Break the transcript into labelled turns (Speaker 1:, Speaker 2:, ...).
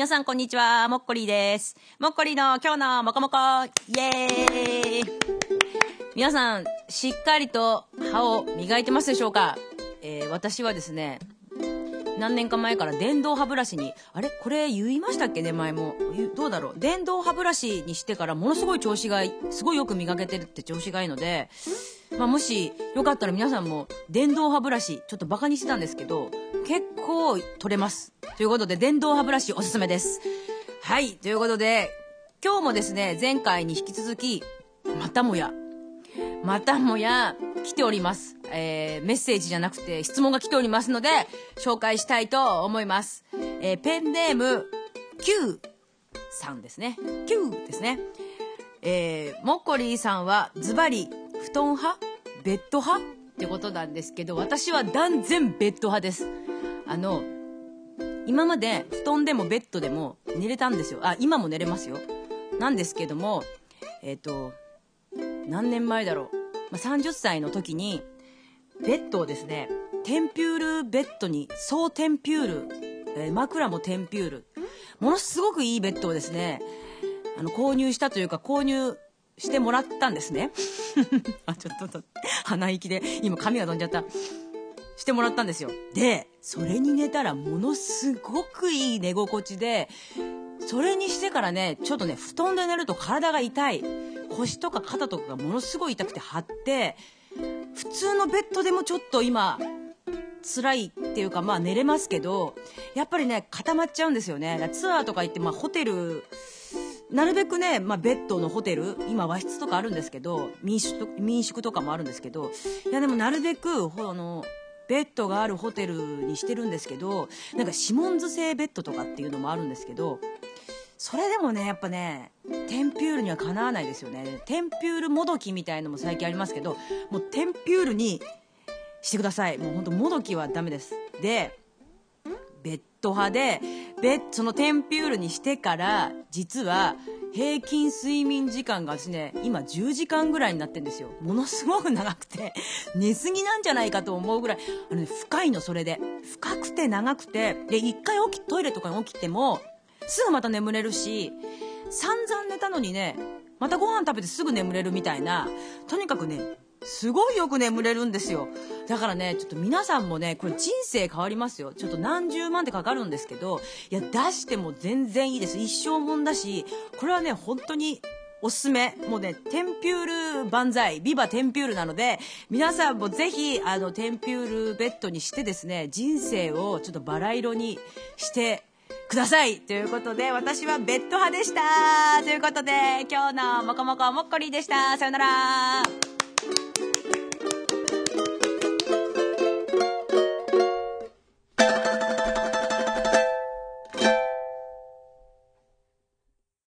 Speaker 1: 皆さんこんにちは、もっこりです。もっこりの今日のもこもこ、イエーイ。皆さん、しっかりと歯を磨いてますでしょうか？えー、私はですね、何年か前から電動歯ブラシに、あれ？これ言いましたっけね？前も。どうだろう？電動歯ブラシにしてからものすごい調子がいい、すごいよく磨けてるって調子がいいので、まあ、もしよかったら皆さんも電動歯ブラシ、ちょっとバカにしてたんですけど、結構取れます。ということで、電動歯ブラシおすすめです。はい、ということで、今日もですね、前回に引き続き、またもや、またもや来ております。えー、メッセージじゃなくて質問が来ておりますので、紹介したいと思います。えー、ペンネーム、Q さんですね。Q ですね。えー、もっこりーさんはズバリ、布団派？ベッド派？ってことなんですけど、私は断然ベッド派です。あの、今まで布団でもベッドでも寝れたんですよ。あ、今も寝れますよ。なんですけども、えっ、ー、と、何年前だろう。まあ、30歳の時に、ベッドをですね、テンピュールベッドに、総テンピュール、えー、枕もテンピュール。ものすごくいいベッドをですね、あの、購入したというか、購入してもらったんですね。あ、ちょっと、鼻息で、今髪が飛んじゃった。してもらったんですよ。で、それに寝たらものすごくいい寝心地で、それにしてからね、ちょっとね、布団で寝ると体が痛い。腰とか肩とかがものすごい痛くて張って、普通のベッドでもちょっと今、辛いっていうか、まあ寝れますけど、やっぱりね、固まっちゃうんですよね。ツアーとか行って、まあホテル、なるべくね、まあベッドのホテル、今和室とかあるんですけど、民宿とかもあるんですけど、いやでもなるべく、あの、ベッドがあるホテルにしてるんですけど、なんかシモンズ製ベッドとかっていうのもあるんですけど、それでもね、やっぱね、テンピュールにはかなわないですよね。テンピュールもどきみたいのも最近ありますけど、もうテンピュールにしてください。もうほんともどきはダメです。で、ベッド派で、ベッ、そのテンピュールにしてから、実は、平均睡眠時間がですね、今10時間ぐらいになってんですよ。ものすごく長くて、寝すぎなんじゃないかと思うぐらい、あのね、深いの、それで。深くて長くて、で、一回起き、トイレとかに起きても、すぐまた眠れるし、散々寝たのにね、またご飯食べてすぐ眠れるみたいな、とにかくね、すごいよく眠れるんですよ。だからね、ちょっと皆さんもね、これ人生変わりますよ。ちょっと何十万ってかかるんですけど、いや、出しても全然いいです。一生もんだし、これはね、本当におすすめ。もうね、テンピュール万歳。ビバテンピュールなので、皆さんもぜひ、あの、テンピュールベッドにしてですね、人生をちょっとバラ色にしてくださいということで、私はベッド派でしたということで、今日のもこもこもっこりでした。さよなら